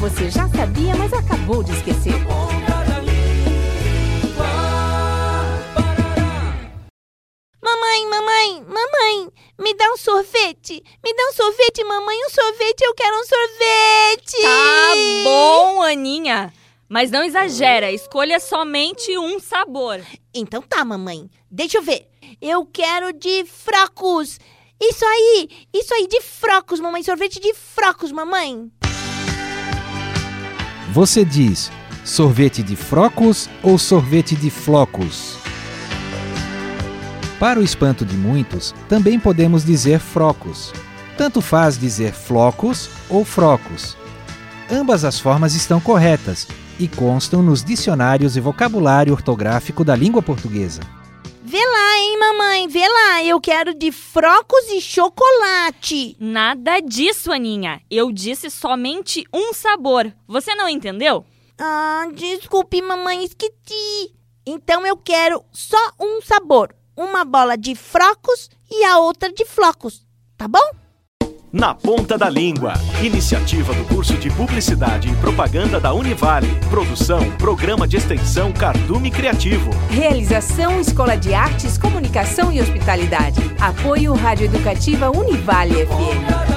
você já sabia, mas acabou de esquecer. Mamãe, mamãe, mamãe, me dá um sorvete. Me dá um sorvete, mamãe, um sorvete, eu quero um sorvete. Tá bom, Aninha. Mas não exagera, escolha somente um sabor. Então tá, mamãe. Deixa eu ver. Eu quero de frocos. Isso aí, isso aí de frocos, mamãe. Sorvete de frocos, mamãe. Você diz sorvete de frocos ou sorvete de flocos? Para o espanto de muitos, também podemos dizer frocos. Tanto faz dizer flocos ou frocos. Ambas as formas estão corretas e constam nos dicionários e vocabulário ortográfico da língua portuguesa. Vê lá, hein, mamãe, vê lá. Eu quero de frocos e chocolate. Nada disso, Aninha. Eu disse somente um sabor. Você não entendeu? Ah, desculpe, mamãe, esqueci. Então eu quero só um sabor. Uma bola de frocos e a outra de flocos. Tá bom? Na Ponta da Língua. Iniciativa do curso de Publicidade e Propaganda da Univale. Produção, Programa de Extensão Cardume Criativo. Realização Escola de Artes, Comunicação e Hospitalidade. Apoio Rádio Educativa Univale FM.